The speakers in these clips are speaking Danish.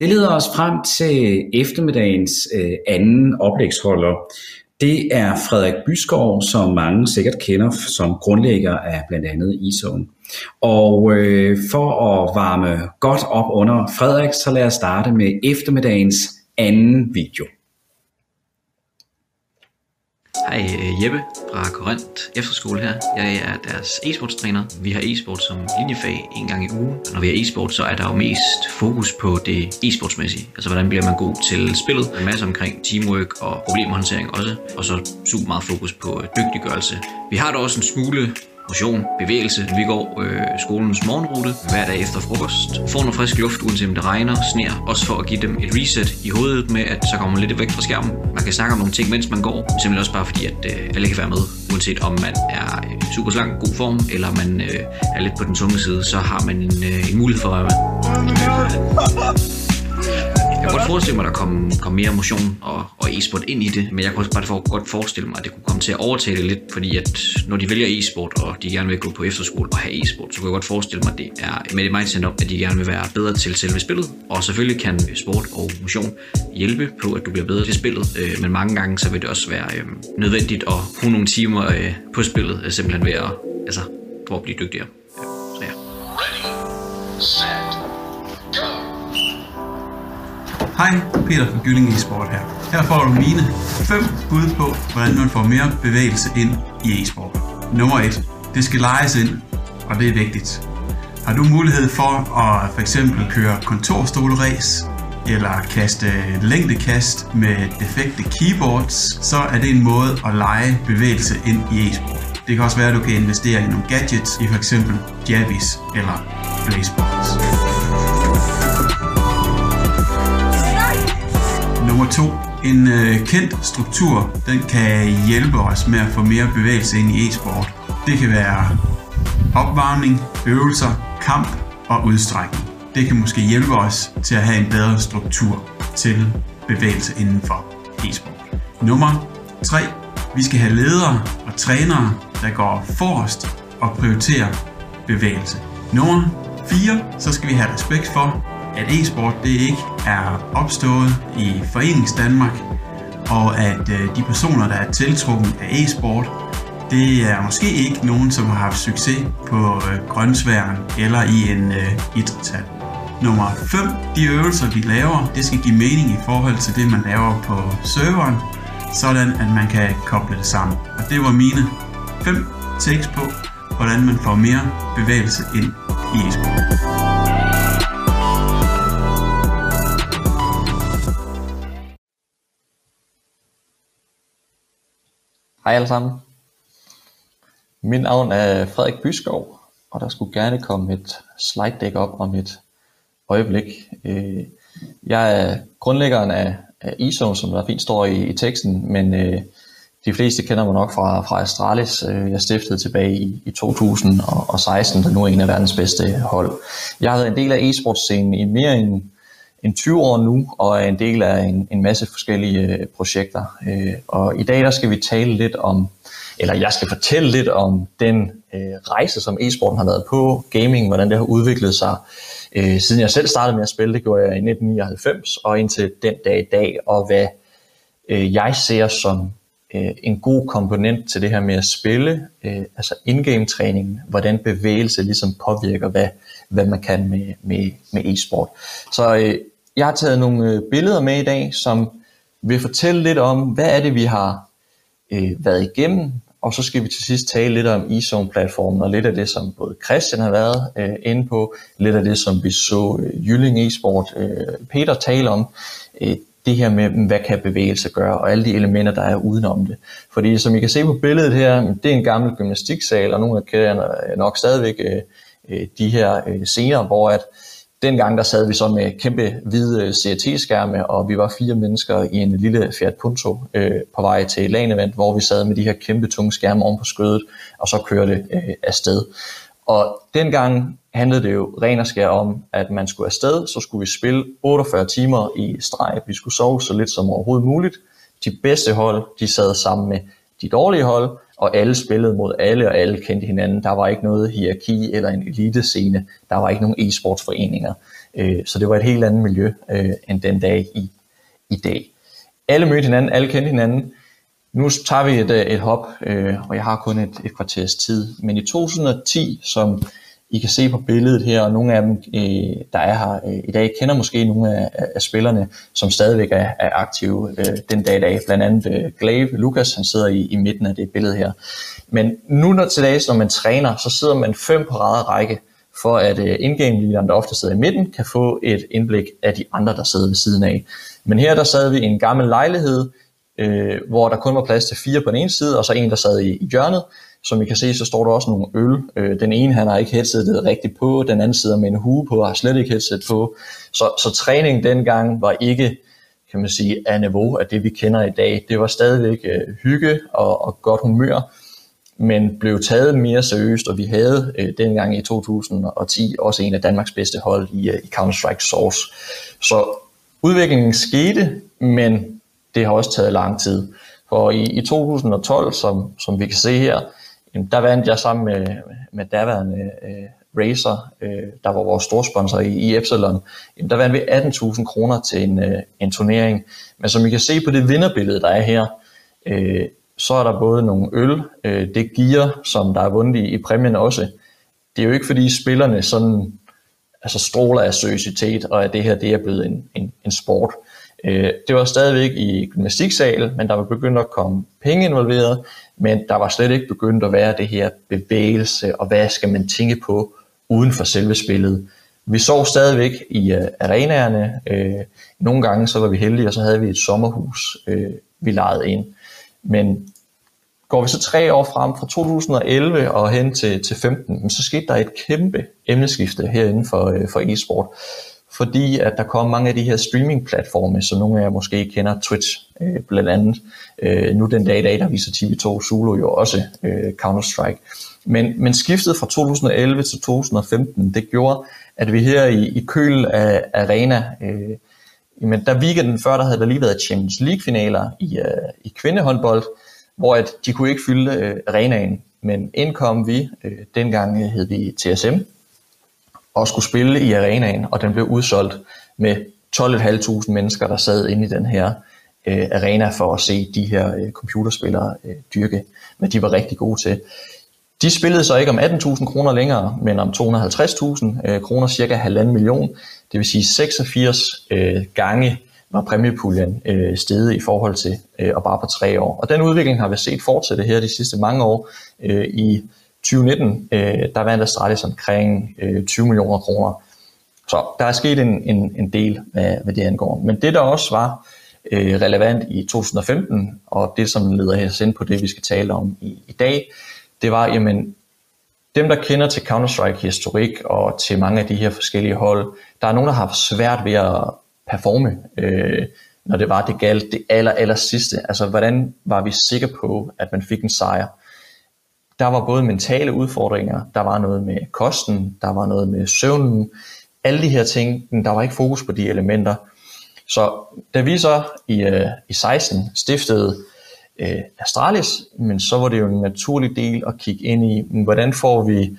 Det leder os frem til eftermiddagens øh, anden oplægsholder. Det er Frederik Byskov, som mange sikkert kender som grundlægger af blandt andet ISO'en. Og øh, for at varme godt op under Frederik, så lad os starte med eftermiddagens anden video. Hej, øh, Jeppe fra Korinth Efterskole her. Jeg er deres e-sportstræner. Vi har e-sport som linjefag en gang i ugen. Når vi har e-sport, så er der jo mest fokus på det e-sportsmæssige. Altså, hvordan bliver man god til spillet? En masse omkring teamwork og problemhåndtering også. Og så super meget fokus på dygtiggørelse. Vi har da også en smule motion, bevægelse. Vi går øh, skolens morgenrute hver dag efter frokost. Får noget frisk luft, uanset om det regner, sner. Også for at give dem et reset i hovedet med, at så kommer man lidt væk fra skærmen. Man kan snakke om nogle ting, mens man går. Simpelthen også bare fordi, at øh, alle kan være med. Uanset om man er øh, super slank, god form, eller man øh, er lidt på den tunge side, så har man en, øh, en mulighed for at være med. Jeg kan godt forestille mig, at der kom, kom mere motion og, og e-sport ind i det, men jeg kan også bare for, godt forestille mig, at det kunne komme til at overtage lidt, fordi at når de vælger e-sport, og de gerne vil gå på efterskole og have e-sport, så kunne jeg godt forestille mig, at det er med det mindset om, at de gerne vil være bedre til selve spillet. Og selvfølgelig kan sport og motion hjælpe på, at du bliver bedre til spillet, øh, men mange gange så vil det også være øh, nødvendigt at bruge nogle timer øh, på spillet, øh, simpelthen ved at, altså, for at blive dygtigere. Så ja. Ready, set, Hej, Peter fra Gylling Esport her. Her får du mine 5 bud på, hvordan man får mere bevægelse ind i esport. Nummer 1. Det skal lejes ind, og det er vigtigt. Har du mulighed for at for eksempel køre kontorstolræs, eller kaste længdekast med defekte keyboards, så er det en måde at lege bevægelse ind i esport. Det kan også være, at du kan investere i nogle gadgets i for eksempel Jabbies eller Blazeboards. 2. En øh, kendt struktur, den kan hjælpe os med at få mere bevægelse ind i e-sport. Det kan være opvarmning, øvelser, kamp og udstrækning. Det kan måske hjælpe os til at have en bedre struktur til bevægelse inden for e-sport. Nummer 3. Vi skal have ledere og trænere, der går forrest og prioriterer bevægelse. Nummer 4. Så skal vi have respekt for, at e-sport det ikke er opstået i Forenings Danmark, og at øh, de personer, der er tiltrukket af e-sport, det er måske ikke nogen, som har haft succes på øh, eller i en øh, idrætshal. Nummer 5. De øvelser, vi laver, det skal give mening i forhold til det, man laver på serveren, sådan at man kan koble det sammen. Og det var mine 5 takes på, hvordan man får mere bevægelse ind i e-sport. Hej alle sammen. Mit navn er Frederik Byskov, og der skulle gerne komme et slide deck op om et øjeblik. Øh, jeg er grundlæggeren af, af ISO, som der fint står i, i teksten, men øh, de fleste kender mig nok fra, fra Astralis. Øh, jeg stiftede tilbage i, i 2016, der nu er en af verdens bedste hold. Jeg har været en del af e-sportscenen i mere end en 20 år nu, og er en del af en, en masse forskellige øh, projekter. Øh, og i dag der skal vi tale lidt om, eller jeg skal fortælle lidt om den øh, rejse, som e-sporten har været på, gaming, hvordan det har udviklet sig, øh, siden jeg selv startede med at spille, det gjorde jeg i 1999, og indtil den dag i dag, og hvad øh, jeg ser som øh, en god komponent til det her med at spille, øh, altså in-game træningen, hvordan bevægelse ligesom påvirker, hvad, hvad man kan med, med, med e-sport. Så øh, jeg har taget nogle øh, billeder med i dag, som vil fortælle lidt om, hvad er det, vi har øh, været igennem, og så skal vi til sidst tale lidt om eZone-platformen, og lidt af det, som både Christian har været øh, inde på, lidt af det, som vi så øh, Jylling e-sport øh, Peter tale om, øh, det her med, hvad kan bevægelse gøre, og alle de elementer, der er udenom det. Fordi som I kan se på billedet her, det er en gammel gymnastiksal, og nogle af kæderne nok stadigvæk øh, øh, de her øh, scener, hvor at dengang der sad vi så med kæmpe hvide øh, CRT-skærme, og vi var fire mennesker i en lille Fiat Punto øh, på vej til LAN-event, hvor vi sad med de her kæmpe tunge skærme oven på skødet, og så kørte øh, afsted. Og dengang handlede det jo ren og skær om, at man skulle afsted, så skulle vi spille 48 timer i streg. Vi skulle sove så lidt som overhovedet muligt. De bedste hold, de sad sammen med de dårlige hold, og alle spillede mod alle, og alle kendte hinanden. Der var ikke noget hierarki eller en elite scene. Der var ikke nogen e-sportsforeninger. Øh, så det var et helt andet miljø øh, end den dag i, i dag. Alle mødte hinanden, alle kendte hinanden. Nu tager vi et, øh, et hop, øh, og jeg har kun et, et kvarters tid. Men i 2010, som i kan se på billedet her, og nogle af dem, øh, der er her øh, i dag, kender måske nogle af, af spillerne, som stadigvæk er, er aktive øh, den dag i dag. Blandt andet øh, Glave Lukas, han sidder i, i midten af det billede her. Men nu når til dags, når man træner, så sidder man fem på rad række, for at øh, indgame-leaderen, der ofte sidder i midten, kan få et indblik af de andre, der sidder ved siden af. Men her der sad vi i en gammel lejlighed, øh, hvor der kun var plads til fire på den ene side, og så en, der sad i, i hjørnet. Som I kan se, så står der også nogle øl. Øh, den ene, han har ikke headsetet rigtigt på, den anden sidder med en hue på, og har slet ikke headset på. Så, så træningen dengang var ikke, kan man sige, af niveau af det, vi kender i dag. Det var stadigvæk øh, hygge og, og godt humør, men blev taget mere seriøst, og vi havde øh, dengang i 2010 også en af Danmarks bedste hold i, øh, i Counter-Strike Source. Så udviklingen skete, men det har også taget lang tid. For i, i 2012, som, som vi kan se her, der vandt jeg sammen med, med daværende øh, Racer, øh, der var vores storsponsor i, i Epsilon, jamen, der vandt vi 18.000 kroner til en, øh, en turnering. Men som I kan se på det vinderbillede, der er her, øh, så er der både nogle øl, øh, det gear, som der er vundet i, i præmien også. Det er jo ikke fordi spillerne sådan altså stråler af seriøsitet, og at det her det er blevet en, en, en sport. Øh, det var stadigvæk i gymnastiksal, men der var begyndt at komme penge involveret, men der var slet ikke begyndt at være det her bevægelse, og hvad skal man tænke på uden for selve spillet. Vi sov stadigvæk i øh, arenaerne. Uh, nogle gange så var vi heldige, og så havde vi et sommerhus, uh, vi lejede ind. Men går vi så tre år frem fra 2011 og hen til, til 15, så skete der et kæmpe emneskifte herinde for, for e-sport fordi at der kom mange af de her streaming-platforme, som nogle af jer måske kender, Twitch øh, blandt andet. Øh, nu den dag i dag, der viser TV2 Zulu jo også øh, Counter-Strike. Men, men skiftet fra 2011 til 2015, det gjorde, at vi her i, i køl af Arena, øh, men der weekenden før, der havde der lige været Champions League-finaler i, øh, i kvindehåndbold, hvor at de kunne ikke fylde øh, arenaen. Men indkom vi, øh, dengang hed vi TSM, og skulle spille i arenaen, og den blev udsolgt med 12.500 mennesker, der sad inde i den her øh, arena for at se de her øh, computerspillere øh, dyrke, hvad de var rigtig gode til. De spillede så ikke om 18.000 kroner længere, men om 250.000 øh, kroner, cirka halvanden million. Det vil sige 86 øh, gange var præmiepuljen øh, steget i forhold til øh, og bare på tre år. Og den udvikling har vi set fortsætte her de sidste mange år øh, i 2019, øh, der vandt Astralis omkring øh, 20 millioner kroner. Så der er sket en, en, en del, hvad, hvad det angår. Men det, der også var øh, relevant i 2015, og det, som leder os ind på det, vi skal tale om i, i dag, det var, jamen, dem, der kender til Counter-Strike historik og til mange af de her forskellige hold, der er nogen, der har haft svært ved at performe, øh, når det var det galt det aller, aller sidste. Altså, hvordan var vi sikre på, at man fik en sejr? Der var både mentale udfordringer, der var noget med kosten, der var noget med søvnen, alle de her ting, der var ikke fokus på de elementer. Så da vi så i, øh, i 16 stiftede øh, Astralis, men så var det jo en naturlig del at kigge ind i, hvordan får vi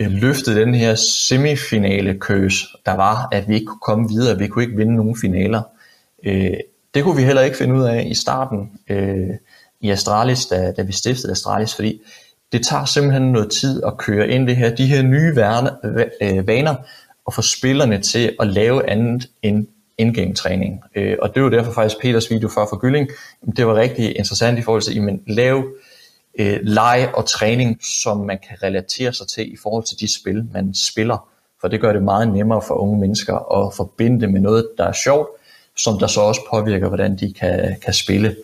øh, løftet den her semifinale køs, der var, at vi ikke kunne komme videre, vi kunne ikke vinde nogen finaler. Øh, det kunne vi heller ikke finde ud af i starten øh, i Astralis, da, da vi stiftede Astralis, fordi det tager simpelthen noget tid at køre ind det her, de her nye vaner, øh, vaner og få spillerne til at lave andet end in-game træning. Øh, og det var derfor faktisk Peters video før for Gylling, det var rigtig interessant i forhold til, at lave øh, leg og træning, som man kan relatere sig til i forhold til de spil, man spiller. For det gør det meget nemmere for unge mennesker at forbinde det med noget, der er sjovt, som der så også påvirker, hvordan de kan, kan spille.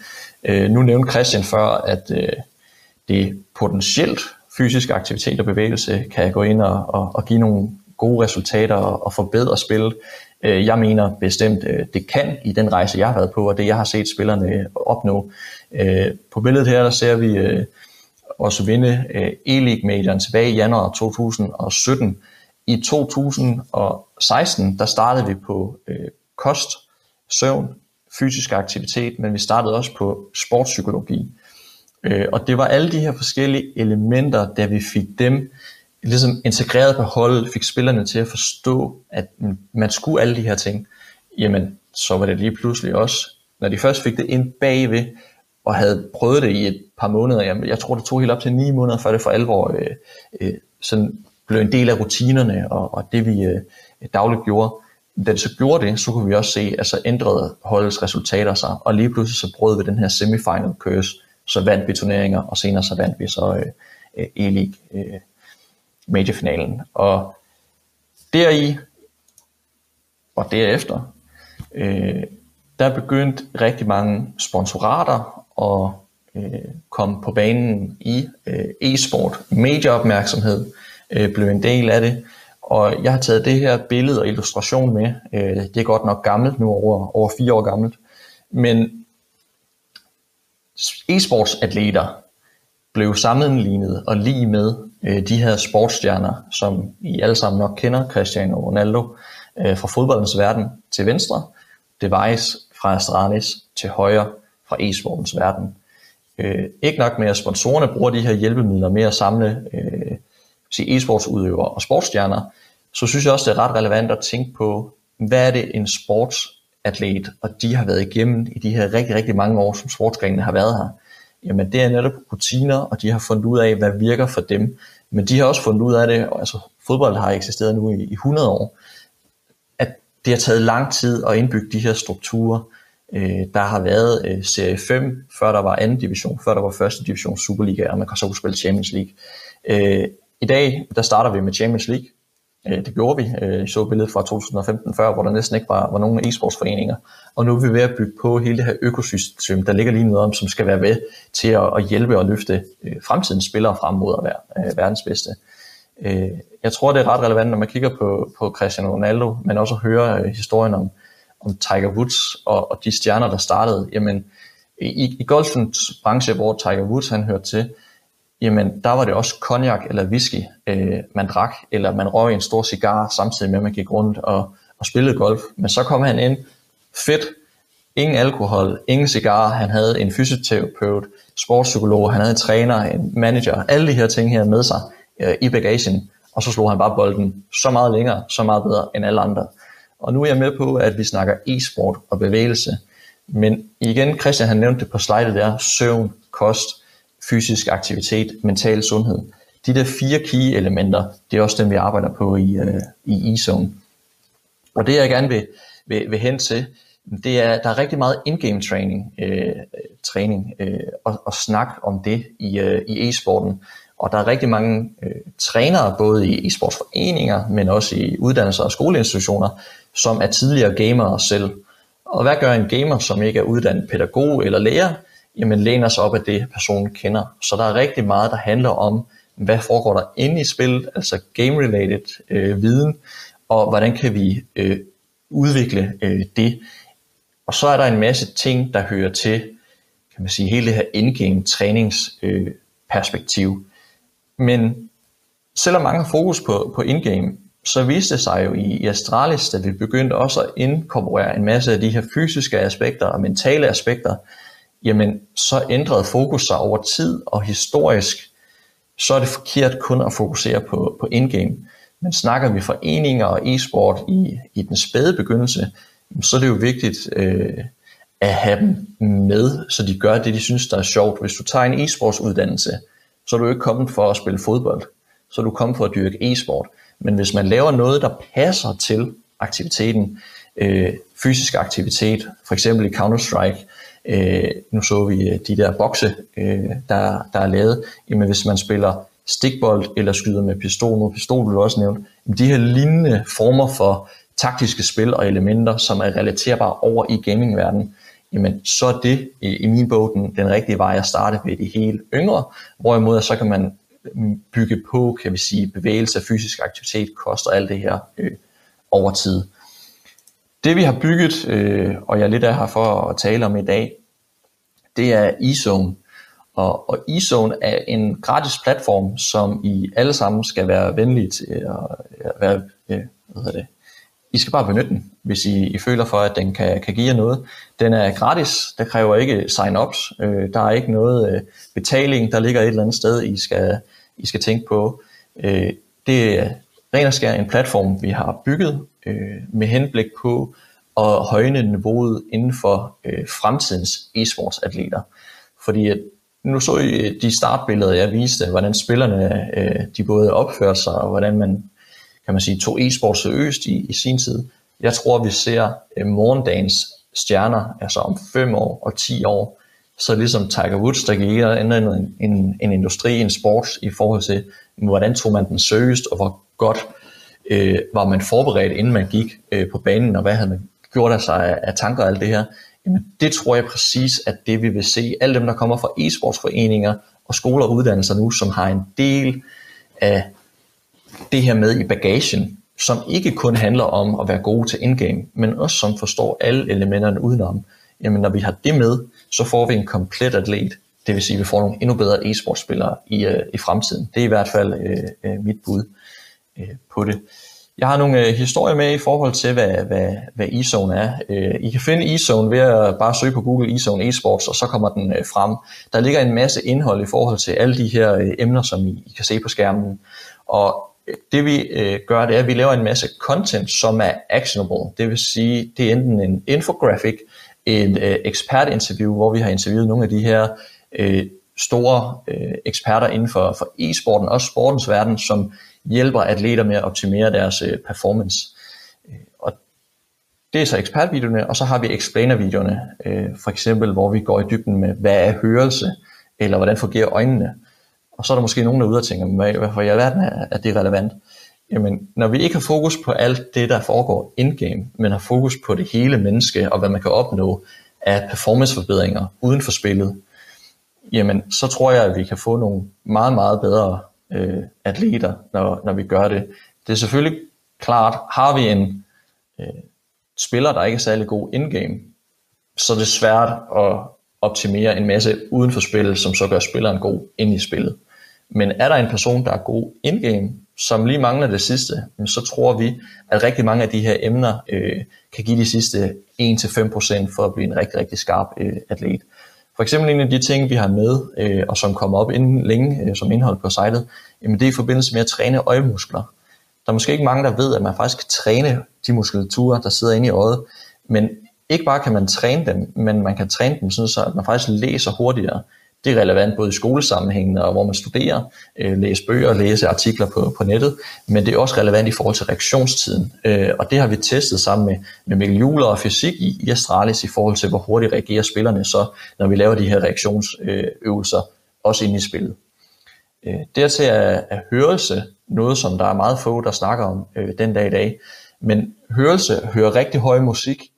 Øh, nu nævnte Christian før, at øh, det potentielt fysisk aktivitet og bevægelse kan gå ind og, og, og give nogle gode resultater og, og forbedre spillet. Øh, jeg mener bestemt, øh, det kan i den rejse, jeg har været på, og det jeg har set spillerne opnå. Øh, på billedet her, der ser vi også vinde E-League-medierne tilbage i januar 2017. I 2016, der startede vi på kost, søvn, fysisk aktivitet, men vi startede også på sportspsykologi. Øh, og det var alle de her forskellige elementer, da vi fik dem ligesom integreret på holdet, fik spillerne til at forstå, at man skulle alle de her ting, jamen så var det lige pludselig også, når de først fik det ind bagved, og havde prøvet det i et par måneder, jamen jeg tror det tog helt op til ni måneder, før det for alvor øh, øh, sådan blev en del af rutinerne, og, og det vi øh, dagligt gjorde. Da det så gjorde det, så kunne vi også se, at så ændrede holdets resultater sig, og lige pludselig så brød vi den her semifinal curse, så vandt vi turneringer, og senere så vandt vi så øh, E-League øh, majorfinalen. Og deri og derefter, øh, der begyndte rigtig mange sponsorater at øh, komme på banen i øh, e-sport. Medieopmærksomhed øh, blev en del af det, og jeg har taget det her billede og illustration med. Øh, det er godt nok gammelt nu, over, over fire år gammelt. Men e-sportsatleter blev sammenlignet og lige med øh, de her sportsstjerner, som I alle sammen nok kender, Cristiano Ronaldo, øh, fra fodboldens verden til venstre, Device fra Astralis til højre fra e-sportens verden. Øh, ikke nok med, at sponsorerne bruger de her hjælpemidler med at samle øh, e-sportsudøvere og sportsstjerner, så synes jeg også, det er ret relevant at tænke på, hvad er det en sports atlet, og de har været igennem i de her rigtig, rigtig mange år, som sportsgrenene har været her. Jamen det er netop rutiner, og de har fundet ud af, hvad virker for dem. Men de har også fundet ud af det, og altså fodbold har eksisteret nu i, i 100 år, at det har taget lang tid at indbygge de her strukturer. Øh, der har været øh, serie 5, før der var anden division, før der var første division Superliga, og man kan så spille Champions League. Øh, I dag, der starter vi med Champions League, Øh, det gjorde vi. Øh, I så billedet fra 2015 før, hvor der næsten ikke var, var nogen e-sportsforeninger. Og nu er vi ved at bygge på hele det her økosystem, der ligger lige noget om, som skal være med til at, at hjælpe og løfte øh, fremtidens spillere frem mod at være verdens bedste. Jeg tror, det er ret relevant, når man kigger på, på Cristiano Ronaldo, men også at høre historien om, om Tiger Woods og, og de stjerner, der startede. Jamen, i, i golfens branche, hvor Tiger Woods han hørte til, jamen der var det også cognac eller whisky, øh, man drak, eller man røg en stor cigar, samtidig med at man gik rundt og, og spillede golf. Men så kom han ind, fedt, ingen alkohol, ingen cigar, han havde en fysioterapeut, sportspsykolog, han havde en træner, en manager, alle de her ting her med sig øh, i bagagen, og så slog han bare bolden så meget længere, så meget bedre end alle andre. Og nu er jeg med på, at vi snakker e-sport og bevægelse, men igen, Christian han nævnte det på slidet der, søvn, kost, fysisk aktivitet, mental sundhed. De der fire key elementer, det er også dem, vi arbejder på i, øh, i e-zone. Og det jeg gerne vil, vil, vil hen til, det er, der er rigtig meget in-game training, øh, træning øh, og, og snak om det i, øh, i e-sporten. Og der er rigtig mange øh, trænere, både i e-sportsforeninger, men også i uddannelser og skoleinstitutioner, som er tidligere gamere selv. Og hvad gør en gamer, som ikke er uddannet pædagog eller lærer? Jamen læner sig op af det, personen kender. Så der er rigtig meget, der handler om, hvad foregår der inde i spillet, altså game-related øh, viden, og hvordan kan vi øh, udvikle øh, det. Og så er der en masse ting, der hører til, kan man sige, hele det her in-game træningsperspektiv. Øh, perspektiv. Men selvom mange har fokus på, på in-game, så viste det sig jo i, i Astralis, at vi begyndte også at inkorporere en masse af de her fysiske aspekter og mentale aspekter, jamen så ændrede fokus sig over tid og historisk, så er det forkert kun at fokusere på, på indgame. Men snakker vi foreninger og e-sport i, i den spæde begyndelse, så er det jo vigtigt øh, at have dem med, så de gør det, de synes, der er sjovt. Hvis du tager en e-sportsuddannelse, så er du ikke kommet for at spille fodbold, så er du kommet for at dyrke e-sport. Men hvis man laver noget, der passer til aktiviteten, øh, fysisk aktivitet, for eksempel i Counter-Strike, Øh, nu så vi øh, de der bokse, øh, der, der er lavet. Jamen hvis man spiller stikbold eller skyder med pistol, nu pistol vil du også nævne, de her lignende former for taktiske spil og elementer, som er relaterbare over i gamingverdenen, jamen så er det øh, i, min bog den, den rigtige vej at starte ved de helt yngre, hvorimod så kan man mm, bygge på, kan vi sige, bevægelse, fysisk aktivitet, koster alt det her øh, over tid. Det vi har bygget, øh, og jeg er lidt af her for at tale om i dag, det er eZone. Og, og eZone er en gratis platform, som I alle sammen skal være venlige til øh, at være, øh, hvad hedder det, I skal bare benytte den, hvis I, I føler for, at den kan, kan give jer noget. Den er gratis, der kræver ikke sign-ups, øh, der er ikke noget øh, betaling, der ligger et eller andet sted, I skal, I skal tænke på. Øh, det er ren og skær en platform, vi har bygget øh, med henblik på at højne niveauet inden for øh, fremtidens e-sportsatleter. Fordi at nu så I de startbilleder, jeg viste, hvordan spillerne øh, de både opfører sig, og hvordan man, kan man sige, tog e-sport seriøst i, i sin tid. Jeg tror, vi ser øh, morgendagens stjerner, altså om 5 år og 10 år, så ligesom Tiger Woods, der gik ind en, en, en industri, en sport i forhold til, hvordan tog man den seriøst, og hvor godt øh, var man forberedt, inden man gik øh, på banen, og hvad havde man gjort af sig af, af tanker og alt det her. Jamen, det tror jeg præcis, at det vi vil se. Alle dem, der kommer fra e-sportsforeninger og skoler og uddannelser nu, som har en del af det her med i bagagen, som ikke kun handler om at være gode til indgame, men også som forstår alle elementerne udenom. Jamen, når vi har det med, så får vi en komplet atlet. Det vil sige, at vi får nogle endnu bedre e-sportspillere i, øh, i fremtiden. Det er i hvert fald øh, øh, mit bud Øh, på det. Jeg har nogle øh, historier med i forhold til, hvad, hvad, hvad e-zone er. Øh, I kan finde e-zone ved at bare søge på Google e-zone esports, og så kommer den øh, frem. Der ligger en masse indhold i forhold til alle de her øh, emner, som I, I kan se på skærmen. Og øh, det vi øh, gør, det er, at vi laver en masse content, som er actionable. Det vil sige, det er enten en infographic, en øh, ekspertinterview, hvor vi har interviewet nogle af de her øh, store øh, eksperter inden for, for e-sporten, også sportens verden, som hjælper atleter med at optimere deres øh, performance. Øh, og det er så ekspertvideoerne, og så har vi explainervideoerne, øh, for eksempel hvor vi går i dybden med, hvad er hørelse, eller hvordan fungerer øjnene. Og så er der måske nogen, der er ude og tænker, hvorfor i alverden er, er det relevant? Jamen, når vi ikke har fokus på alt det, der foregår in-game, men har fokus på det hele menneske, og hvad man kan opnå af performanceforbedringer uden for spillet, jamen, så tror jeg, at vi kan få nogle meget, meget bedre øh, atleter, når, når vi gør det. Det er selvfølgelig klart, har vi en øh, spiller, der ikke er særlig god in-game, så er det svært at optimere en masse uden for spillet, som så gør spilleren god ind i spillet. Men er der en person, der er god in-game, som lige mangler det sidste, så tror vi, at rigtig mange af de her emner øh, kan give de sidste 1-5% for at blive en rigtig, rigtig skarp øh, atlet. For eksempel en af de ting, vi har med, øh, og som kommer op inden længe øh, som indhold på sitet, jamen det er i forbindelse med at træne øjemuskler. Der er måske ikke mange, der ved, at man faktisk kan træne de muskulaturer, der sidder inde i øjet, men ikke bare kan man træne dem, men man kan træne dem sådan, så at man faktisk læser hurtigere. Det er relevant både i skolesammenhængen og hvor man studerer, øh, læse bøger, læse artikler på, på nettet, men det er også relevant i forhold til reaktionstiden. Øh, og det har vi testet sammen med, med Mikkel Juler og fysik i, i Astralis i forhold til, hvor hurtigt reagerer spillerne så, når vi laver de her reaktionsøvelser, øh, også inde i spillet. Øh, dertil er, er hørelse noget, som der er meget få, der snakker om øh, den dag i dag. Men hørelse hører rigtig høj musik,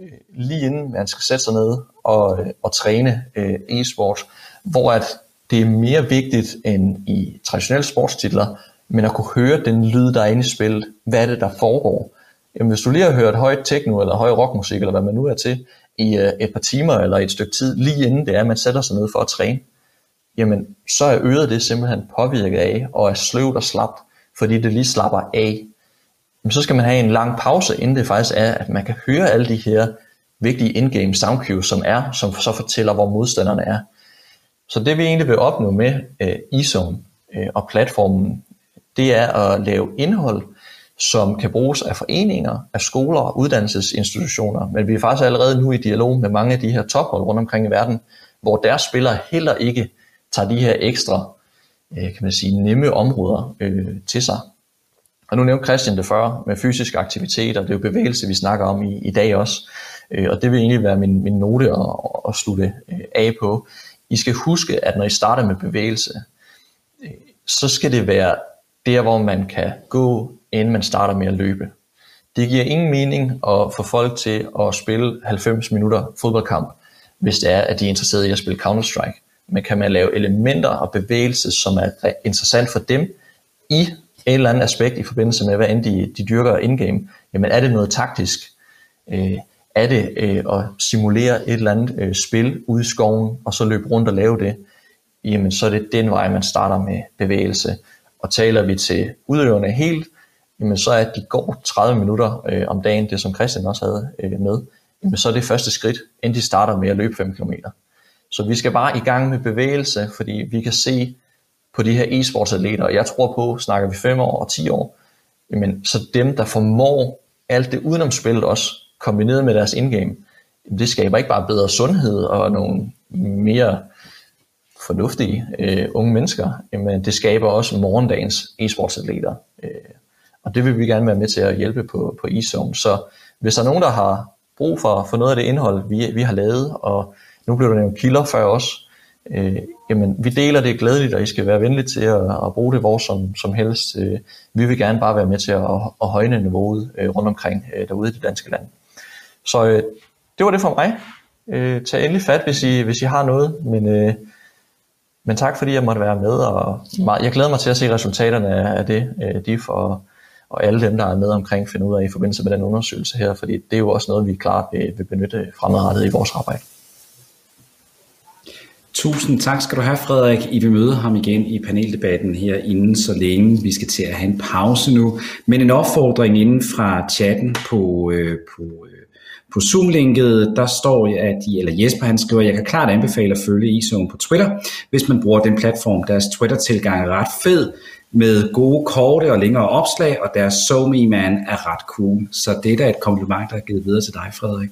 Øh, lige inden man skal sætte sig ned og, øh, og træne øh, e-sport, hvor at det er mere vigtigt end i traditionelle sportstitler, men at kunne høre den lyd, der er inde i spillet. Hvad er det, der foregår? Jamen, hvis du lige har hørt højt techno eller høj rockmusik, eller hvad man nu er til, i øh, et par timer eller et stykke tid, lige inden det er, at man sætter sig ned for at træne, jamen så er øret det simpelthen påvirket af, og er sløvt og slapt, fordi det lige slapper af. Men så skal man have en lang pause, inden det faktisk er, at man kan høre alle de her vigtige in-game sound cues, som er, som så fortæller, hvor modstanderne er. Så det vi egentlig vil opnå med øh, ISOM øh, og platformen, det er at lave indhold, som kan bruges af foreninger, af skoler og uddannelsesinstitutioner, men vi er faktisk allerede nu i dialog med mange af de her tophold rundt omkring i verden, hvor deres spillere heller ikke tager de her ekstra, øh, kan man sige, nemme områder øh, til sig. Og nu nævnte Christian det før med fysisk aktivitet, og det er jo bevægelse, vi snakker om i, i dag også. Øh, og det vil egentlig være min, min note at, at slutte øh, af på. I skal huske, at når I starter med bevægelse, øh, så skal det være der, hvor man kan gå, inden man starter med at løbe. Det giver ingen mening at få folk til at spille 90 minutter fodboldkamp, hvis det er, at de er interesserede i at spille Counter-Strike men kan man lave elementer og bevægelse, som er interessant for dem i et eller andet aspekt i forbindelse med, hvad end de, de dyrker in-game, jamen er det noget taktisk? Øh, er det øh, at simulere et eller andet øh, spil ude i skoven, og så løbe rundt og lave det? Jamen så er det den vej, man starter med bevægelse. Og taler vi til udøverne helt, jamen så er at de går 30 minutter øh, om dagen, det som Christian også havde øh, med, jamen så er det første skridt, inden de starter med at løbe 5 km. Så vi skal bare i gang med bevægelse, fordi vi kan se på de her e-sportsatleter, og jeg tror på, snakker vi 5 år og 10 år, jamen, så dem, der formår alt det udenom spillet også, kombineret med deres indgame, det skaber ikke bare bedre sundhed og nogle mere fornuftige øh, unge mennesker, men det skaber også morgendagens e-sportsatleter. Øh, og det vil vi gerne være med til at hjælpe på, på eZone. Så hvis der er nogen, der har brug for, for noget af det indhold, vi, vi har lavet, og nu blev der nævnt kilder før os, øh, jamen vi deler det glædeligt, og I skal være venlige til at, at bruge det hvor som, som helst. Øh, vi vil gerne bare være med til at, at højne niveauet øh, rundt omkring øh, derude i det danske land. Så øh, det var det for mig. Øh, tag endelig fat, hvis I, hvis I har noget, men, øh, men tak fordi jeg måtte være med, og jeg glæder mig til at se resultaterne af det, øh, de for og alle dem, der er med omkring, finde ud af i forbindelse med den undersøgelse her, fordi det er jo også noget, vi klart vil, øh, vil benytte fremadrettet i vores arbejde. Tusind tak skal du have, Frederik. I vil møde ham igen i paneldebatten her inden så længe. Vi skal til at have en pause nu. Men en opfordring inden fra chatten på, øh, på, øh, på Zoom-linket, der står, at I, eller Jesper han skriver, jeg kan klart anbefale at følge ISO'en på Twitter, hvis man bruger den platform. Deres Twitter-tilgang er ret fed med gode korte og længere opslag, og deres SoMe Man er ret cool. Så det er da et kompliment, der er givet videre til dig, Frederik.